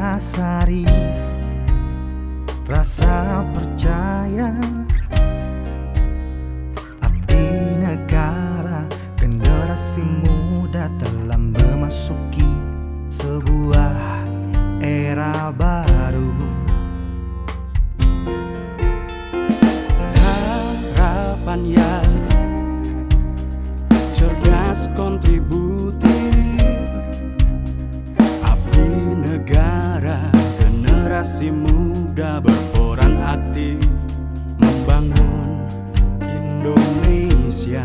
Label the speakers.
Speaker 1: dasari rasa percaya. Abdi negara generasi muda telah memasuki sebuah era baru. Harapan yang masih muda berperan aktif membangun Indonesia.